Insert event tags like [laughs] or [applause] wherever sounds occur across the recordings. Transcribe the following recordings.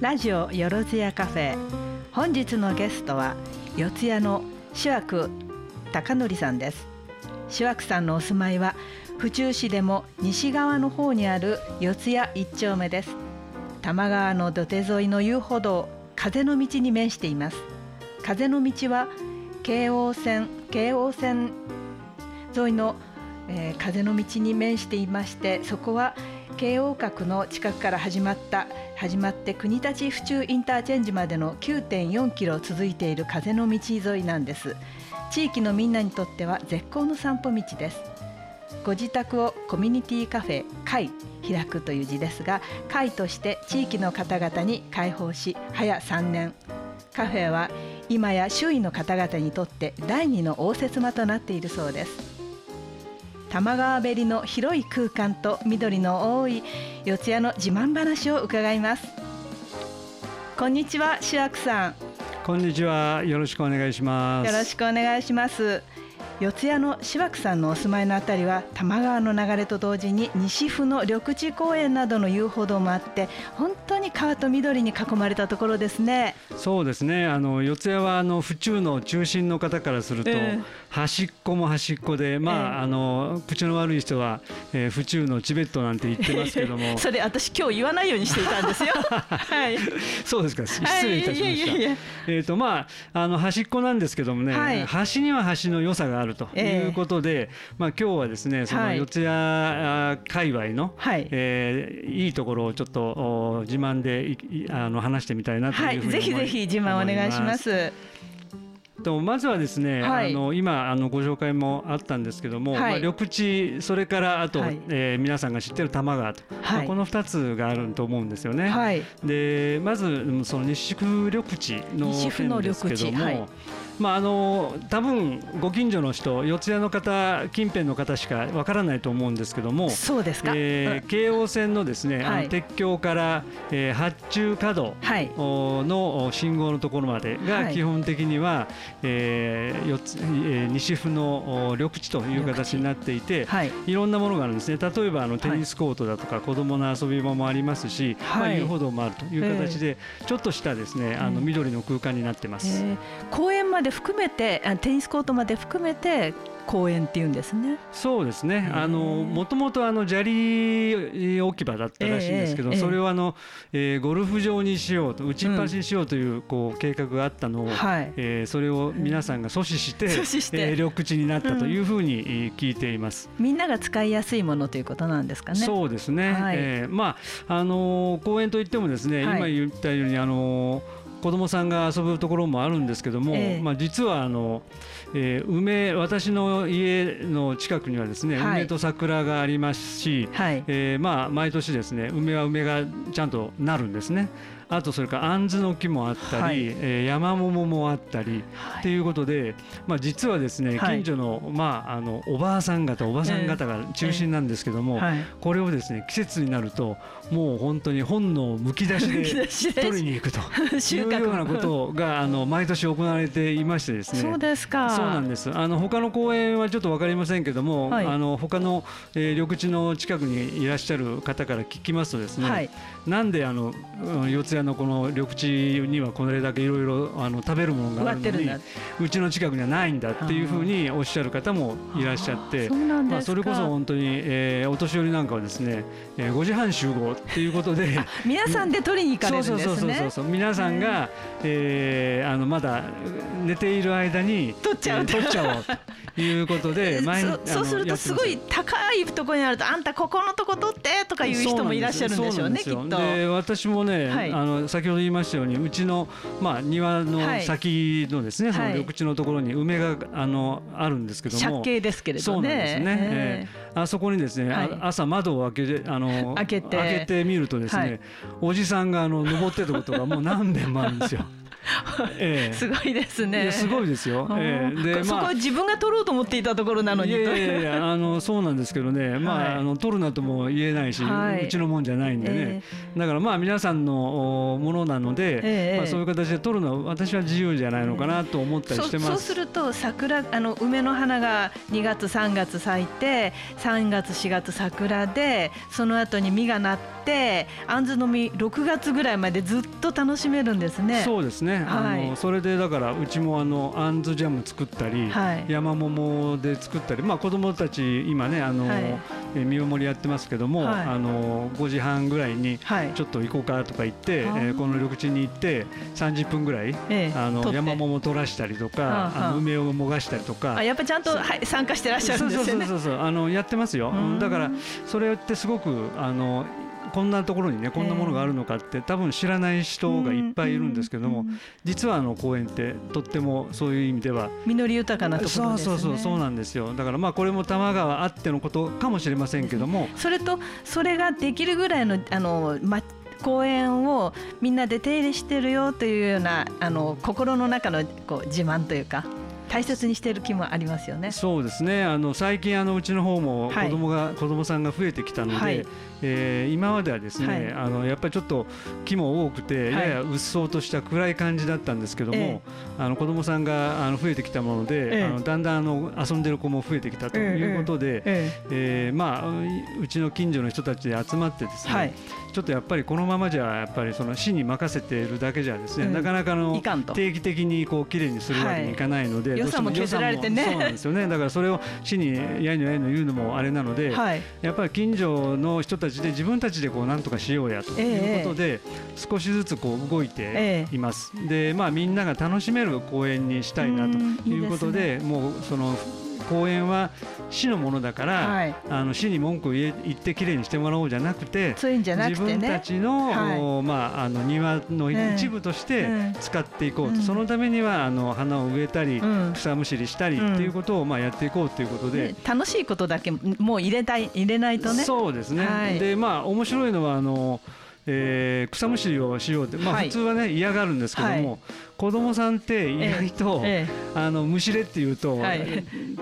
ラジオよろずやカフェ。本日のゲストは四谷の主枠高則さんです。主枠さんのお住まいは府中市でも西側の方にある四谷一丁目です。多摩川の土手沿いの遊歩道風の道に面しています。風の道は京王線京王線沿いの、えー、風の道に面していましてそこは京王閣の近くから始まった始まって国立府中インターチェンジまでの9.4キロ続いている風の道沿いなんです。地域のみんなにとっては絶好の散歩道です。ご自宅をコミュニティカフェ会開くという字ですが会として地域の方々に開放し早3年。カフェは今や周囲の方々にとって第二の応接間となっているそうです。玉川べりの広い空間と緑の多い四谷の自慢話を伺います。こんにちは主役さん。こんにちはよろしくお願いします。よろしくお願いします四谷の芝生さんのお住まいのあたりは多摩川の流れと同時に西府の緑地公園などの遊歩道もあって本当に川と緑に囲まれたところですね。そうですね。あの四谷はあの府中の中心の方からすると、えー、端っこも端っこでまあ、え。ー、あの口の悪い人は、えー、府中のチベットなんて言ってますけども。それ私今日言わないようにしていたんですよ。[laughs] はい。そうですか。失礼いたしました、はい、えっ、とまああの端っこなんですけどもね、はい、端には端の良さがあるるということで、えー、まあ今日はですねその四谷界隈の、はい、えー、いいところをちょっと自慢であの話してみたいなというふうに思います。はい、ぜひぜひ自慢お願いします。とまずはですね、はい、あの今あのご紹介もあったんですけども、はい、まあ、緑地それからあと、はい、えー、皆さんが知ってる多摩川と、まあ、この2つがあると思うんですよね。でまずその西区緑地の点ですけども。まあ、あの多分ご近所の人四谷の方近辺の方しかわからないと思うんですけどもそうですか、えー、京王線のですね、はい、あの鉄橋から、えー、八中角の信号のところまでが基本的には、はい、えー、四つえー、西府の緑地という形になっていて、はい、いろんなものがあるんですね。例えばあのテニスコートだとか、はい、子どもの遊び場もありますし、はい。まあ、遊歩道もあるという形で、ちょっとしたですねあの緑の空間になってます。公園まで含めてテニスコートまで含めて公園っていうんですね。そうですね。あのもともとあの砂利置き場だったらしいんですけど、えーえー、それをあの、えー、ゴルフ場にしようと打ちっぱなしにしようというこう計画があったのを、うん、えー、それを皆さんが阻止して、阻止して、えー、緑地になったというふうに聞いています、うん、みんなが使いやすいものということなんですかね。そうですね。はい、えー、まああの公園といってもですね、はい、今言ったようにあの子供さんが遊ぶところもあるんですけども、えー、まあ、実はあの、えー、梅私の家の近くにはですね、はい、梅と桜がありますし、はい、えー、まあ、毎年ですね梅は梅がちゃんとなるんですね。あとそれからあんずの木もあったり、はい、えー、山桃もあったり、はい、っていうことで、まあ、実はですね近所の,、まあ、あのおばあさん方おばさん方が中心なんですけども、これをですね季節になるともう本当に本能むき出しで [laughs] 取りに行くと [laughs] いうようなことがあの毎年行われていましてですね。そうですか。そうなんです。あの他の公園はちょっと分かりませんけども、はい、あの他の、えー、緑地の近くにいらっしゃる方から聞きますとですね、はい、なんであの四谷のこの緑地にはこれだけいろいろ食べるものがあるのにうちの近くにはないんだっていうふうにおっしゃる方もいらっしゃってまあ、それこそ本当に、えー、お年寄りなんかはですね、えー、5時半集合っていうことで皆さんで取りに行かれるんですね。そうそうそうそう皆さんが、えー、あのまだ寝ている間に取っちゃう、えー、取っちゃおうということで [laughs] そうするとすごい高いところにあるとあんたここのとこ取ってとかいう人もいらっしゃるんでしょうねきっと。で私もね、はい、あの先ほど言いましたようにうちの、まあ、庭の先のですね、はい、その緑地のところに梅があのあるんですけども。借景ですけれどね。そうなんですね、えー、あそこにですね、はい、朝窓を開けてあの開けて。開けてみるとですね、おじさんがあの登ってたことがもう何年もあるんですよ。ええ、すごいですね。すごいですよ。ええ、で、そこは自分が取ろうと思っていたところなのに。いやいやいや、あの、そうなんですけどね、[laughs] まあ、はい、あの、取るなとも言えないし、はい、うちのもんじゃないんでね。えー、だから、まあ、皆さんのものなので、えー、まあ、そういう形で取るのは、私は自由じゃないのかなと思ったりしてます。そうすると、桜、あの、梅の花が2月、3月咲いて、3月、4月桜で、その後に実がなって、あんずの実6月ぐらいまでずっと楽しめるんですね。そうですね。はい、あのそれでだからうちもあのあんずジャム作ったり、はい、山桃で作ったり、まあ子供たち今ねあの、はい、え見守りやってますけども、はい、あの5時半ぐらいにちょっと行こうかとか言って、はい、えー、この緑地に行って30分ぐらい、えー、あの山桃取らしたりとか、あの梅をもがしたりとか。あやっぱちゃんと、はい、参加してらっしゃるんですよね。そうそうそうそうあのやってますよ。だからそれってすごくあのこんなところにねこんなものがあるのかって多分知らない人がいっぱいいるんですけども実はあの公園ってとってもそういう意味では実り豊かなところですね。そうそうそうそうなんですよ。だからまあこれも多摩川あってのことかもしれませんけどもそれとそれができるぐらいのあの、ま、公園をみんなで手入れしてるよというようなあの心の中のこう自慢というか大切にしている気もありますよね。そうですね。あの最近あのうちの方も子供が、はい、子供さんが増えてきたので、はい、えー、今まではですね、はい、あのやっぱりちょっと木も多くて、ややうっそうとした暗い感じだったんですけども、えー、あの子供さんがあの増えてきたもので、えー、あのだんだんあの遊んでる子も増えてきたということで、えー、えー、まあうちの近所の人たちで集まってですね、はい、ちょっとやっぱりこのままじゃやっぱりその市に任せているだけじゃですね、うん、なかなかの定期的にこう綺麗にするわけにい。かないので、はい、予算も削られてね。そうなんですよね。だからそれを市にやいのやいの言うのもあれなので、はい、やっぱり近所の人たちで自分たちででこうなんとかしようやということで、少しずつこう動いています。でまあみんなが楽しめる公園にしたいなということで、もうその公園は市のものだから、はい、あの市に文句を言ってきれいにしてもらおうじゃなくて自分たちのはい、まあ、あの庭の一部として使っていこうと、うん、そのためにはあの花を植えたり、うん、草むしりしたりっていうことを、まあ、やっていこうということで、楽しいことだけもう入れたい入れないとね。そうですね、はい、でまあ面白いのはあのえー、草むしりをしようって、まあ、普通はね、嫌がるんですけども、子供さんって意外と、あのむしれっていうと、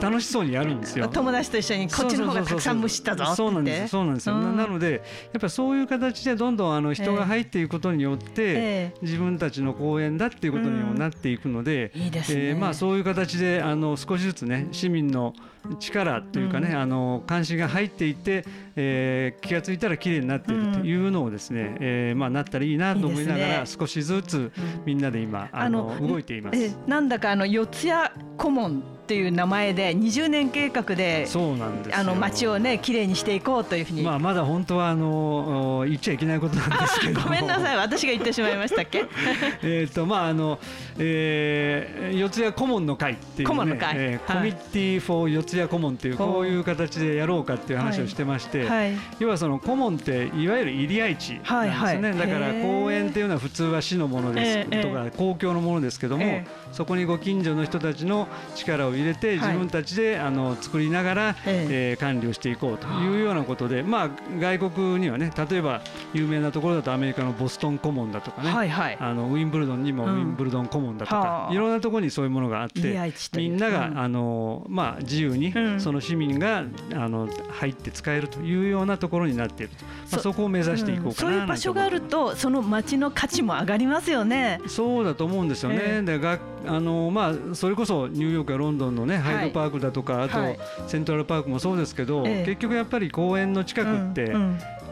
楽しそうにやるんですよ。友達と一緒にこっちの方がたくさんむしったぞそうなんですそうなんですよ。なのでやっぱそういう形でどんどんあの人が入っていくことによって、自分たちの公園だっていうことにもなっていくので、えまあそういう形であの少しずつね市民の力というかね、あの関心が入っていって、えー、気が付いたら綺麗になっているというのをですね、えー、まあなったらいいなと思いながら少しずつみんなで今あの動いています。なんだかあの四谷顧問っていう名前で20年計画でそうなんですあの街をね綺麗にしていこうというふうに、まあ、まだ本当はあの言っちゃいけないことなんですけど。[laughs] ごめんなさい。私が言ってしまいましたっけ？[laughs] えっとまああの、えー、四谷顧問の会っていう、ね、顧問の会、えー、コミッティフォー四谷顧問っていうこういう形でやろうかっていう話をしてまして、はい。はい、要はその顧問っていわゆる入り合地なんですね、はいはい、だから公園っていうのは普通は市のものです。とか公共のものですけども、そこにご近所の人たちの力を入れて自分たちで、あの作りながら、ええ。管理をしていこうというようなことで、まあ、外国にはね例えば有名なところだとアメリカのボストン顧問だとかね、あのウィンブルドンにもウィンブルドン顧問だとか、いろんなところにそういうものがあってみんなが、あのまあ、自由に、その市民があの入って使えるというようなところになっていると、まあ、そこを目指していこうかな、そういう場所があるとその街の価値も上がりますよね。そうだと思うんですよね。で学あのまあ、それこそニューヨークやロンドンの、ね、ハイドパークだとか、あとセントラルパークもそうですけど、結局やっぱり公園の近くって、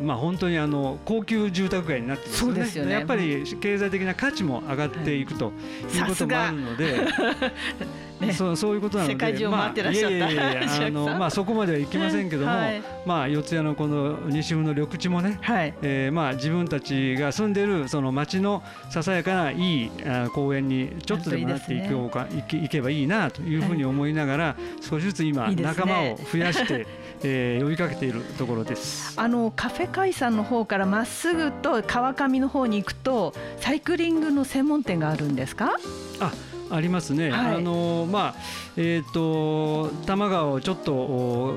まあ、本当にあの高級住宅街になってますよね。よね。やっぱり経済的な価値も上がっていくということもあるので。[laughs] ね、そうそういうことなので、世界中を回ってらっしゃった、まあ、いやいや [laughs] あのまあそこまではいきませんけども、はい、まあ四谷のこの西風の緑地もね、はい、えー、まあ自分たちが住んでるその町のささやかないい公園にちょっとでもなっていこうかいけいけばいいなというふうに思いながら、少しずつ今仲間を増やして。えー、呼びかけているところです。あのカフェ会さんの方からまっすぐと川上の方に行くとサイクリングの専門店があるんですか？あありますね。はい、あのまあえっ、ー、と多摩川をちょっと、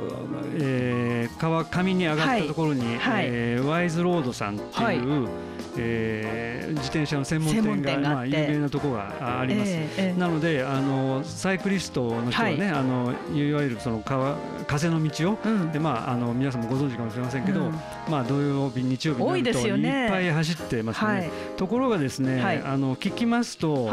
えー、川上に上がったところに、はい、えー、ワイズロードさんっていう、はい。えー、自転車の専門店がまあ有名なところがあります。えーえ。ー、なのであのサイクリストの人はね、はい、あのいわゆるその川風の道を、うん、でまああの皆さんもご存知かもしれませんけど、うん、まあ土曜日日曜日になるといっぱい走ってますね。はい、ところがですね、はい、あの聞きますと、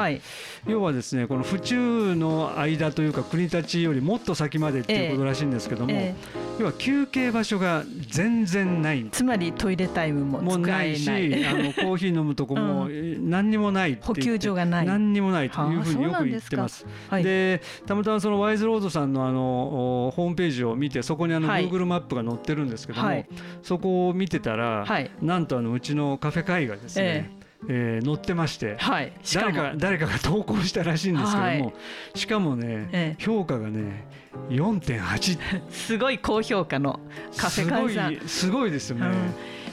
要はですねこの府中の間というか国立よりもっと先までっていうことらしいんですけども、えー、要は休憩場所が全然ない。つまりトイレタイムもない。しあのコーヒー飲むとこも何にもない補給所がない。何にもないというふうによく言ってます。はい、でたまたまそのワイズロードさんのあのホームページを見てそこにあの Google マップが載ってるんですけども、はい、そこを見てたら、はい、なんとあのうちのカフェ会がですね、えーえー、載ってまして、はい、誰か誰かが投稿したらしいんですけども、はい、しかもね、ええ、評価がね4.8 [laughs] すごい高評価のカフェ会さんすごいですよね、うん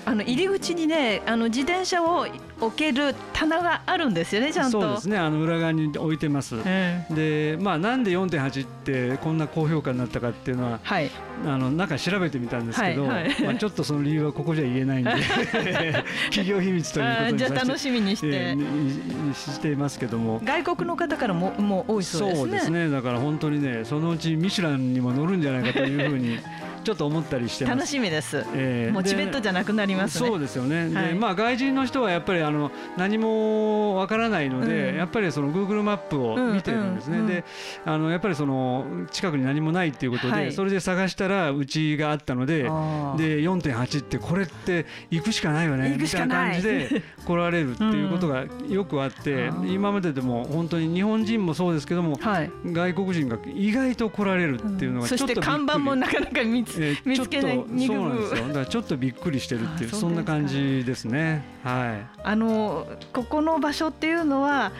あの入り口にねあの自転車を置ける棚があるんですよねちゃんと。そうですねあの裏側に置いてます、えー、でまあなんで4.8ってこんな高評価になったかっていうのは、はい、あの中調べてみたんですけど、はいはい、まあちょっとその理由はここじゃ言えないんで [laughs] 企業秘密ということにじゃ楽しみにして、えー、していますけども。外国の方からももう多いそうですね。そうですね。だから本当にねそのうちミシュランにも乗るんじゃないかというふうにちょっと思ったりして楽しみです、えー、もうチベットじゃなくなります、ね、そうですよね、はい、でまあ外人の人はやっぱりあの何もわからないので、うん、やっぱりその Google マップを見てるんですね、うん。うんうん、であのやっぱりその近くに何もないっていうことで、はい、それで探したらうちがあったのでで4.8ってこれって行くしかないよねみたいな感じで来られるっていうことがよくあって、うん、今まででも本当に日本人もそうですけども、はい、外国人が意外と来られるっていうのがちょっと、うん、そして看板もなかなか見つえー、見つけないそうなんですよ。だからちょっとびっくりしてるっていうそんな感じですね。はい。あのここの場所っていうのは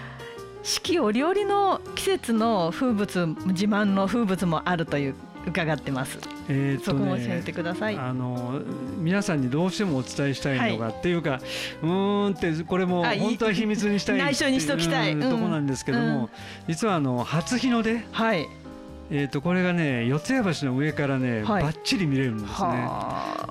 四季折々の季節の風物自慢の風物もあるという伺ってます。えー、ね、そこも教えてください。あの皆さんにどうしてもお伝えしたいのが、はい、っていうかうんってこれも本当は秘密にしたい内緒にしときたい、とこなんですけども、うん、実はあの初日の出、はい、えー、とこれがね四谷橋の上からね、はい、ばっちり見れるんですね。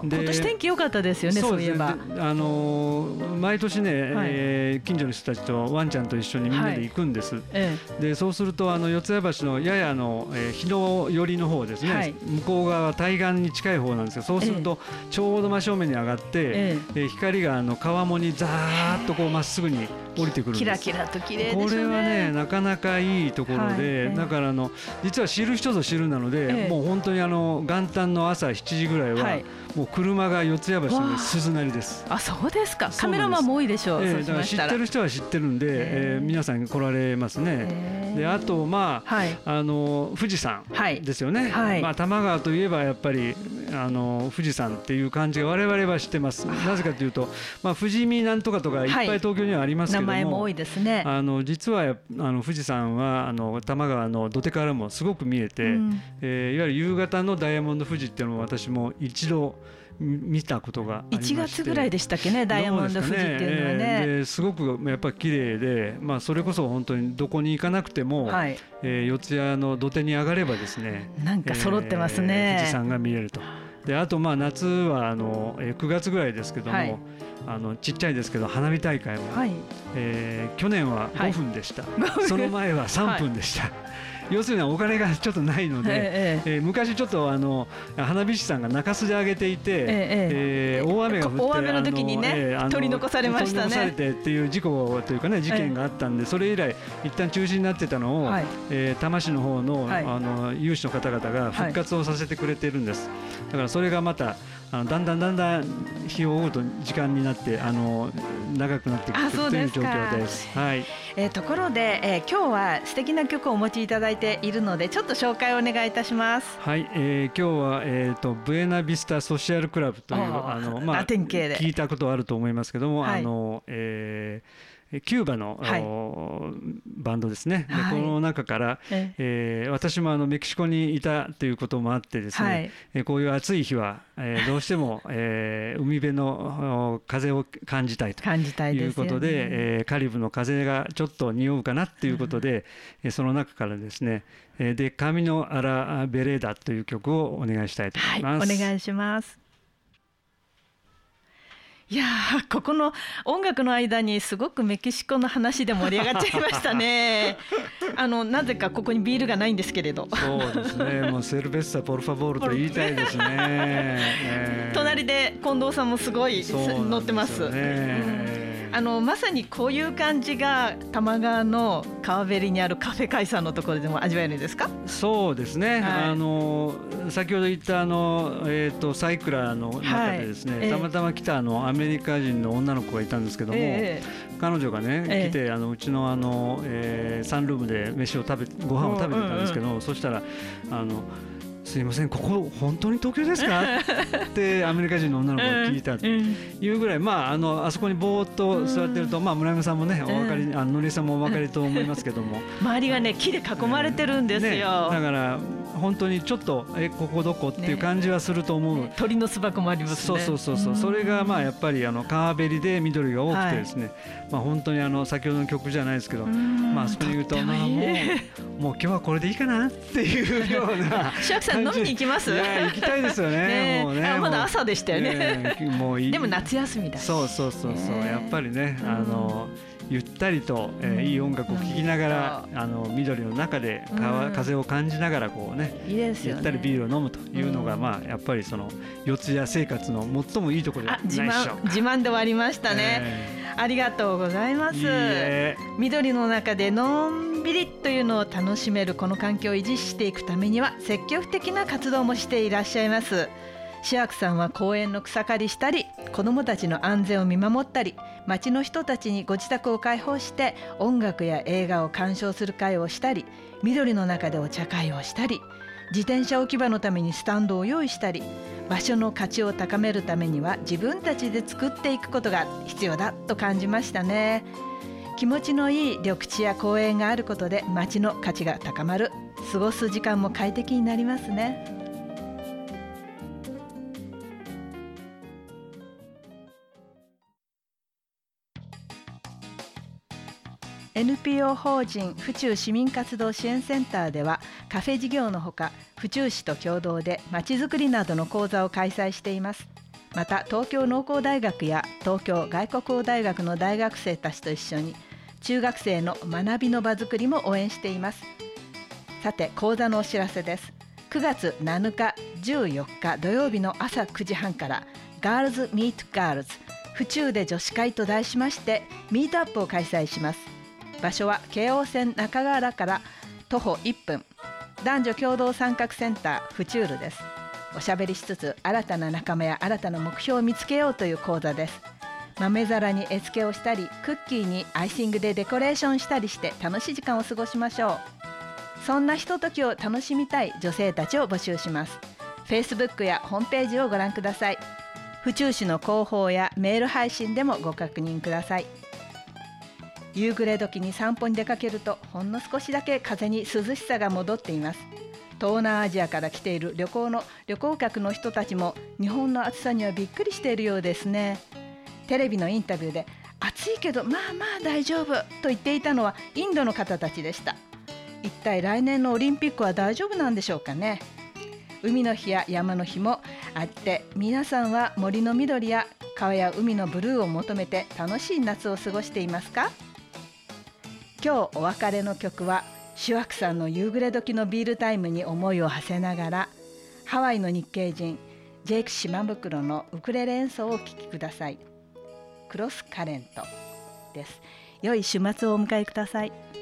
今年天気良かったですよね、そういえば。あのー、毎年ね、はい、えー、近所の人たちとワンちゃんと一緒にみんなで行くんです。はい、でそうするとあの四谷橋のややの、えー、日の寄りの方ですね、はい、向こう側対岸に近い方なんですがそうするとちょうど真正面に上がって、ええ。ー、光があの川面にざーっとこうまっすぐに降りてくる。キラキラと綺麗、ね、これはねなかなかいいところで、だからあの実は知る人ぞ知るなので、もう本当にあの元旦の朝7時ぐらいは、もう車が四谷橋に鈴なりです。あ、そうですか。カメラマンも多いでしょう。えー、だから知ってる人は知ってるんで、えー、皆さん来られますね。で、あとまあ、はい、あの富士山ですよね。はい、まあ多摩川といえばやっぱりあの富士山っていう感じが我々は知ってます。なぜかというと、まあ富士見なんとかとかいっぱい東京にはありますけども、名前も多いですね。あの実はあの富士山はあの多摩川の土手からもすごく見えて、うん、えー、いわゆる夕方のダイヤモンド富士っていうのを私も一度見たことがありまして。1月ぐらいでしたっけねダイヤモンド富士っていうのはね。ねすごくやっぱり綺麗で、まあ、それこそ本当にどこに行かなくても、はい、えー、四谷の土手に上がればですねなんか揃ってますね、えー、富士山が見えると。であとまあ夏はあの、えー、9月ぐらいですけども、はい、あのちっちゃいですけど花火大会も、はい、えー、去年は5分でした、はい、その前は3分でした。要するにお金がちょっとないので、えええー、昔ちょっとあの花火師さんが中洲で上げていて、ええー、大雨が降って大雨の時にね、えー、取り残されましたね。取り残されてっていう事故というかね事件があったんで、それ以来一旦中止になってたのを、はい、えー、多摩市の方の、はい、あの有志の方々が復活をさせてくれてるんです、だからそれがまたあのだんだんだんだん日を追うと時間になってあの長くなってくるという状況です。はい。えー、ところで、えー、今日は素敵な曲をお持ちいただいているのでちょっと紹介をお願いいたします。はい、えー、今日はえっ、ー、とブエナビスタソシアルクラブというあのまあ聞いたことあると思いますけども、はい、あの、えーキューバの、はい、バンドですね、はい、この中から、ええ。ー、私もあのメキシコにいたということもあってですね、はい、こういう暑い日は、えー、どうしても、[laughs] えー、海辺の風を感じたいということでで、ね、えー、カリブの風がちょっと匂うかなということで、うん、その中からですね「で神のアラベレーダ」という曲をお願いしたいと思います。お願いしますいやここの音楽の間にすごくメキシコの話で盛り上がっちゃいましたね。[laughs] あのなぜかここにビールがないんですけれど。そうですね。[laughs] もうセルベッサポルファボールと言いたいですね。えー、隣で近藤さんもすごい乗ってます。ねあのまさにこういう感じが多摩川の川べりにあるカフェ会さんのところでも味わえるんですか？そうですね、はい、あの先ほど言ったあの、えーと、サイクラーの中でですね、はい、たまたま来たあのアメリカ人の女の子がいたんですけども、えー、彼女がね、えー、来てあのうちのあの、えー、サンルームで飯を食べご飯を食べてたんですけど、うんうんうん、そしたらあのすいませんここ本当に東京ですか？ってアメリカ人の女の子が聞いたというぐらい、まあ、あのあそこにぼーっと座ってると、まあ、村山さんもねお分かり、あののりさんもお分かりと思いますけども。周りがね木で囲まれてるんですよ、ね、だから本当にちょっとえここどこっていう感じはすると思う、ね、鳥の巣箱もあります、ね、そうそうそうそう。それがまあやっぱりあの川べりで緑が多くてですね、はい、まあ本当にあの先ほどの曲じゃないですけどまあそこに言うとまあもうもう今日はこれでいいかなっていうような [laughs] さん飲みに行きます？いや行きたいですよね。ねもうねまだ朝でしたよね。もういい。でも夏休みだそうそうそうそう。やっぱりねあのゆったりと、えー、いい音楽を聴きながら、あの緑の中で川、風を感じながらこうねいいね。ゆったりビールを飲むというのが、まあやっぱりその四谷生活の最もいいところで自慢自慢で終わりましたね、えー、ありがとうございます。緑の中でのんびりというのを楽しめるこの環境を維持していくためには積極的な活動もしていらっしゃいます志薬さんは公園の草刈りしたり子どもたちの安全を見守ったり町の人たちにご自宅を開放して音楽や映画を鑑賞する会をしたり緑の中でお茶会をしたり自転車置き場のためにスタンドを用意したり場所の価値を高めるためには自分たちで作っていくことが必要だと感じましたね。気持ちのいい緑地や公園があることで街の価値が高まる過ごす時間も快適になりますね。NPO 法人府中市民活動支援センターではカフェ事業のほか府中市と共同でまちづくりなどの講座を開催しています。また東京農工大学や東京外国語大学の大学生たちと一緒に中学生の学びの場づくりも応援しています。さて講座のお知らせです。9月7日14日土曜日の朝9時半からガールズミートガールズ府中で女子会と題しましてミートアップを開催します。場所は京王線中川原から徒歩1分。男女共同参画センターフチュールです。おしゃべりしつつ新たな仲間や新たな目標を見つけようという講座です。豆皿に絵付けをしたりクッキーにアイシングでデコレーションしたりして楽しい時間を過ごしましょう。そんなひとときを楽しみたい女性たちを募集します。Facebook やホームページをご覧ください。府中市の広報やメール配信でもご確認ください。夕暮れ時に散歩に出かけるとほんの少しだけ風に涼しさが戻っています。東南アジアから来ている旅行の旅行客の人たちも日本の暑さにはびっくりしているようですね。テレビのインタビューで暑いけどまあまあ大丈夫と言っていたのはインドの方たちでした。一体来年のオリンピックは大丈夫なんでしょうかね。海の日や山の日もあって皆さんは森の緑や川や海のブルーを求めて楽しい夏を過ごしていますか？今日お別れの曲はシュワクさんの夕暮れ時のビールタイムに思いを馳せながらハワイの日系人ジェイク島袋のウクレレ演奏をお聴きください。クロスカレントです。良い週末をお迎えください。